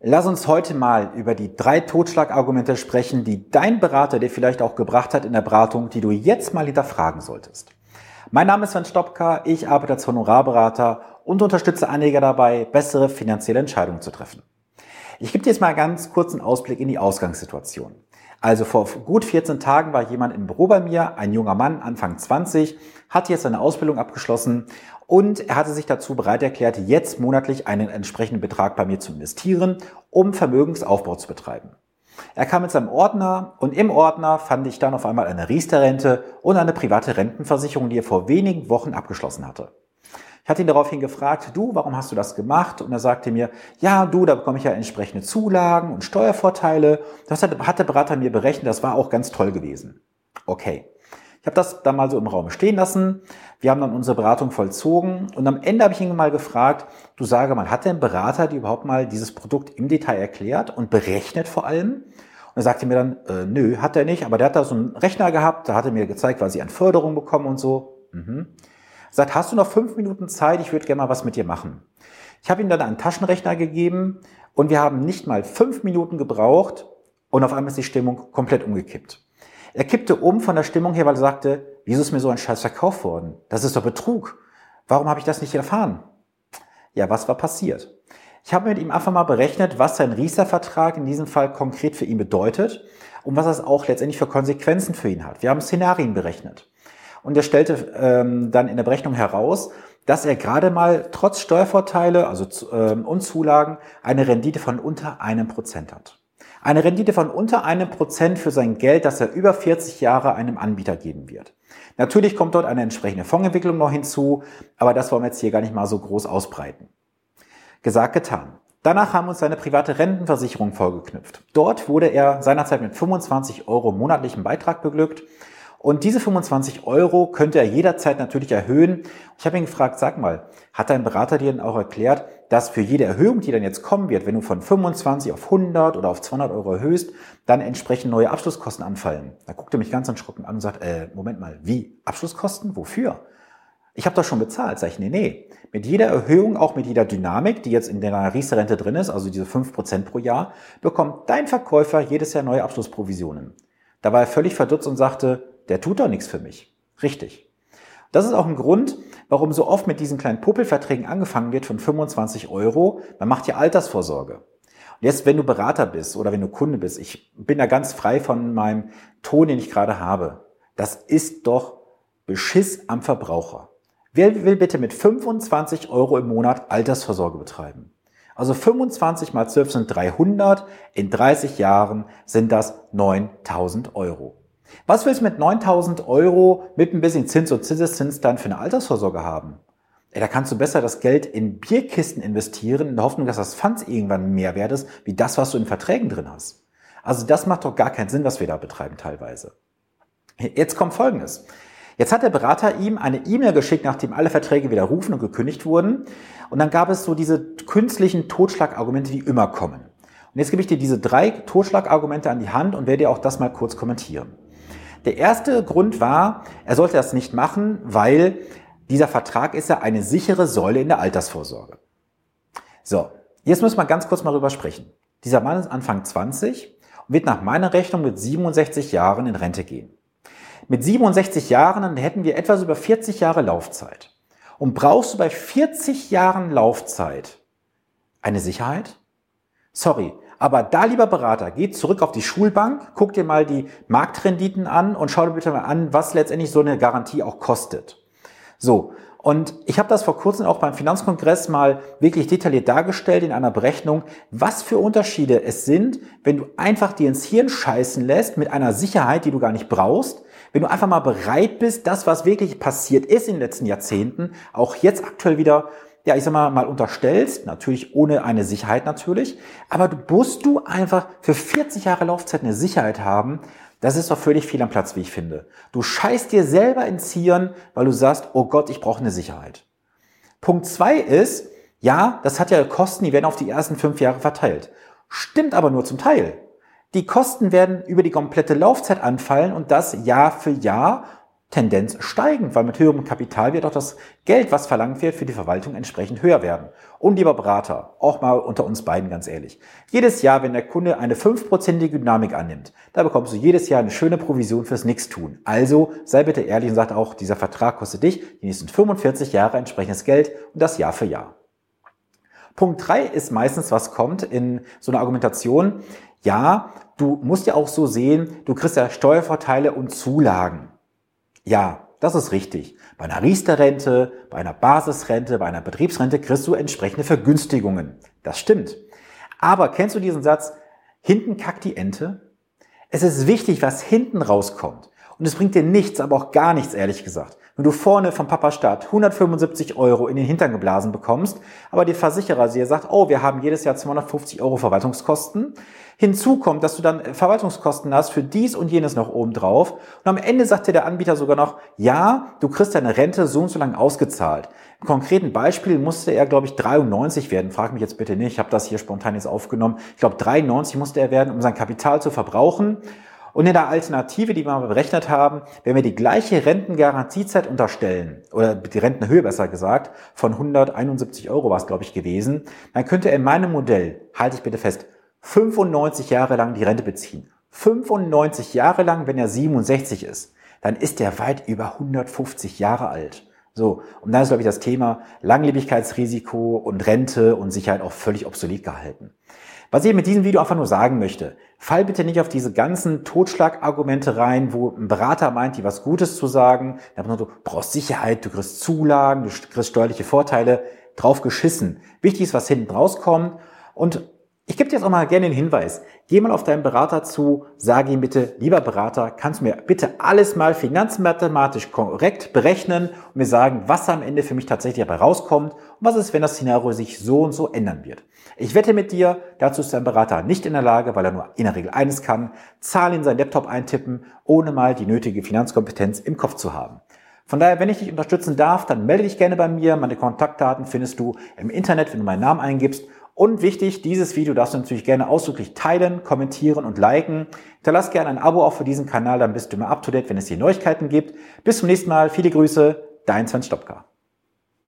Lass uns heute mal über die drei Totschlagargumente sprechen, die dein Berater dir vielleicht auch gebracht hat in der Beratung, die du jetzt mal hinterfragen solltest. Mein Name ist Sven Stopka, ich arbeite als Honorarberater und unterstütze Anleger dabei, bessere finanzielle Entscheidungen zu treffen. Ich gebe dir jetzt mal ganz kurz einen Ausblick in die Ausgangssituation. Also vor gut 14 Tagen war jemand im Büro bei mir, ein junger Mann, Anfang 20, hat jetzt seine Ausbildung abgeschlossen und er hatte sich dazu bereit erklärt, jetzt monatlich einen entsprechenden Betrag bei mir zu investieren, um Vermögensaufbau zu betreiben. Er kam mit seinem Ordner und im Ordner fand ich dann auf einmal eine Riester-Rente und eine private Rentenversicherung, die er vor wenigen Wochen abgeschlossen hatte. Ich hatte ihn daraufhin gefragt, du, warum hast du das gemacht? Und er sagte mir, ja, du, da bekomme ich ja entsprechende Zulagen und Steuervorteile. Das hat, der Berater mir berechnet, das war auch ganz toll gewesen. Okay. Ich habe das dann mal so im Raum stehen lassen. Wir haben dann unsere Beratung vollzogen und am Ende habe ich ihn mal gefragt, du sage mal, hat der Berater dir überhaupt mal dieses Produkt im Detail erklärt und berechnet vor allem? Und er sagte mir dann, äh, nö, hat er nicht, aber der hat da so einen Rechner gehabt, da hat er mir gezeigt, was ich an Förderung bekommen und so. Mhm sagt, hast du noch fünf Minuten Zeit? Ich würde gerne mal was mit dir machen. Ich habe ihm dann einen Taschenrechner gegeben und wir haben nicht mal fünf Minuten gebraucht und auf einmal ist die Stimmung komplett umgekippt. Er kippte um von der Stimmung her, weil er sagte, wieso ist mir so ein Scheiß verkauft worden? Das ist doch Betrug. Warum habe ich das nicht erfahren? Ja, was war passiert? Ich habe mit ihm einfach mal berechnet, was sein Riester-Vertrag in diesem Fall konkret für ihn bedeutet und was das auch letztendlich für Konsequenzen für ihn hat. Wir haben Szenarien berechnet. Und er stellte ähm, dann in der Berechnung heraus, dass er gerade mal trotz Steuervorteile also ähm, und Zulagen eine Rendite von unter einem Prozent hat. Eine Rendite von unter einem Prozent für sein Geld, das er über 40 Jahre einem Anbieter geben wird. Natürlich kommt dort eine entsprechende Fondsentwicklung noch hinzu, aber das wollen wir jetzt hier gar nicht mal so groß ausbreiten. Gesagt, getan. Danach haben uns seine private Rentenversicherung vorgeknüpft. Dort wurde er seinerzeit mit 25 Euro monatlichen Beitrag beglückt und diese 25 Euro könnte er jederzeit natürlich erhöhen. Ich habe ihn gefragt, sag mal, hat dein Berater dir denn auch erklärt, dass für jede Erhöhung, die dann jetzt kommen wird, wenn du von 25 auf 100 oder auf 200 Euro erhöhst, dann entsprechend neue Abschlusskosten anfallen? Da guckt er mich ganz erschrocken an und sagt, äh, Moment mal, wie? Abschlusskosten? Wofür? Ich habe das schon bezahlt. Sag ich, nee, nee. Mit jeder Erhöhung, auch mit jeder Dynamik, die jetzt in der Riester-Rente drin ist, also diese 5% pro Jahr, bekommt dein Verkäufer jedes Jahr neue Abschlussprovisionen. Da war er völlig verdutzt und sagte, der tut doch nichts für mich. Richtig. Das ist auch ein Grund, warum so oft mit diesen kleinen Puppelverträgen angefangen wird von 25 Euro. Man macht ja Altersvorsorge. Und jetzt, wenn du Berater bist oder wenn du Kunde bist, ich bin da ganz frei von meinem Ton, den ich gerade habe. Das ist doch Beschiss am Verbraucher. Wer will bitte mit 25 Euro im Monat Altersvorsorge betreiben? Also 25 mal 12 sind 300. In 30 Jahren sind das 9000 Euro. Was willst du mit 9000 Euro mit ein bisschen Zins und Zinseszins dann für eine Altersvorsorge haben? Ey, da kannst du besser das Geld in Bierkisten investieren, in der Hoffnung, dass das Funds irgendwann mehr wert ist, wie das, was du in Verträgen drin hast. Also das macht doch gar keinen Sinn, was wir da betreiben teilweise. Jetzt kommt Folgendes. Jetzt hat der Berater ihm eine E-Mail geschickt, nachdem alle Verträge wieder rufen und gekündigt wurden. Und dann gab es so diese künstlichen Totschlagargumente, die immer kommen. Und jetzt gebe ich dir diese drei Totschlagargumente an die Hand und werde dir auch das mal kurz kommentieren. Der erste Grund war, er sollte das nicht machen, weil dieser Vertrag ist ja eine sichere Säule in der Altersvorsorge. So, jetzt müssen wir ganz kurz mal drüber sprechen. Dieser Mann ist Anfang 20 und wird nach meiner Rechnung mit 67 Jahren in Rente gehen. Mit 67 Jahren dann hätten wir etwas über 40 Jahre Laufzeit. Und brauchst du bei 40 Jahren Laufzeit eine Sicherheit? Sorry, aber da, lieber Berater, geht zurück auf die Schulbank, guck dir mal die Marktrenditen an und schau dir bitte mal an, was letztendlich so eine Garantie auch kostet. So. Und ich habe das vor kurzem auch beim Finanzkongress mal wirklich detailliert dargestellt in einer Berechnung, was für Unterschiede es sind, wenn du einfach dir ins Hirn scheißen lässt mit einer Sicherheit, die du gar nicht brauchst, wenn du einfach mal bereit bist, das, was wirklich passiert ist in den letzten Jahrzehnten, auch jetzt aktuell wieder ja, ich sag mal, mal unterstellst, natürlich ohne eine Sicherheit natürlich, aber du musst du einfach für 40 Jahre Laufzeit eine Sicherheit haben, das ist doch völlig viel am Platz, wie ich finde. Du scheißt dir selber ins Hirn, weil du sagst, oh Gott, ich brauche eine Sicherheit. Punkt zwei ist, ja, das hat ja Kosten, die werden auf die ersten fünf Jahre verteilt. Stimmt aber nur zum Teil. Die Kosten werden über die komplette Laufzeit anfallen und das Jahr für Jahr Tendenz steigend, weil mit höherem Kapital wird auch das Geld, was verlangt wird, für die Verwaltung entsprechend höher werden. Und lieber Berater, auch mal unter uns beiden ganz ehrlich. Jedes Jahr, wenn der Kunde eine fünfprozentige Dynamik annimmt, da bekommst du jedes Jahr eine schöne Provision fürs Nichtstun. Also sei bitte ehrlich und sag auch, dieser Vertrag kostet dich die nächsten 45 Jahre entsprechendes Geld und das Jahr für Jahr. Punkt drei ist meistens, was kommt in so einer Argumentation. Ja, du musst ja auch so sehen, du kriegst ja Steuervorteile und Zulagen. Ja, das ist richtig. Bei einer Riester-Rente, bei einer Basisrente, bei einer Betriebsrente kriegst du entsprechende Vergünstigungen. Das stimmt. Aber kennst du diesen Satz, hinten kackt die Ente? Es ist wichtig, was hinten rauskommt. Und es bringt dir nichts, aber auch gar nichts, ehrlich gesagt. Wenn du vorne vom Papa Staat 175 Euro in den Hintern geblasen bekommst, aber der Versicherer dir sagt, oh, wir haben jedes Jahr 250 Euro Verwaltungskosten. Hinzu kommt, dass du dann Verwaltungskosten hast für dies und jenes noch oben drauf. Und am Ende sagt dir der Anbieter sogar noch, ja, du kriegst deine Rente so und so lang ausgezahlt. Im konkreten Beispiel musste er, glaube ich, 93 werden. Frag mich jetzt bitte nicht, ich habe das hier spontan jetzt aufgenommen. Ich glaube, 93 musste er werden, um sein Kapital zu verbrauchen. Und in der Alternative, die wir mal berechnet haben, wenn wir die gleiche Rentengarantiezeit unterstellen, oder die Rentenhöhe besser gesagt, von 171 Euro war es, glaube ich, gewesen, dann könnte er in meinem Modell, halte ich bitte fest, 95 Jahre lang die Rente beziehen. 95 Jahre lang, wenn er 67 ist, dann ist er weit über 150 Jahre alt. So, und dann ist, glaube ich, das Thema Langlebigkeitsrisiko und Rente und Sicherheit auch völlig obsolet gehalten. Was ich mit diesem Video einfach nur sagen möchte, fall bitte nicht auf diese ganzen Totschlagargumente rein, wo ein Berater meint, dir was Gutes zu sagen. Du brauchst Sicherheit, du kriegst Zulagen, du kriegst steuerliche Vorteile. Drauf geschissen. Wichtig ist, was hinten rauskommt. Und ich gebe dir jetzt auch mal gerne den Hinweis. Geh mal auf deinen Berater zu, sage ihm bitte, lieber Berater, kannst du mir bitte alles mal finanzmathematisch korrekt berechnen und mir sagen, was am Ende für mich tatsächlich dabei rauskommt und was ist, wenn das Szenario sich so und so ändern wird. Ich wette mit dir, dazu ist dein Berater nicht in der Lage, weil er nur in der Regel eines kann, Zahlen in seinen Laptop eintippen, ohne mal die nötige Finanzkompetenz im Kopf zu haben. Von daher, wenn ich dich unterstützen darf, dann melde dich gerne bei mir. Meine Kontaktdaten findest du im Internet, wenn du meinen Namen eingibst und wichtig, dieses Video darfst du natürlich gerne ausdrücklich teilen, kommentieren und liken. Hinterlass gerne ein Abo auch für diesen Kanal, dann bist du immer up to date, wenn es hier Neuigkeiten gibt. Bis zum nächsten Mal, viele Grüße, dein Sven Stopka.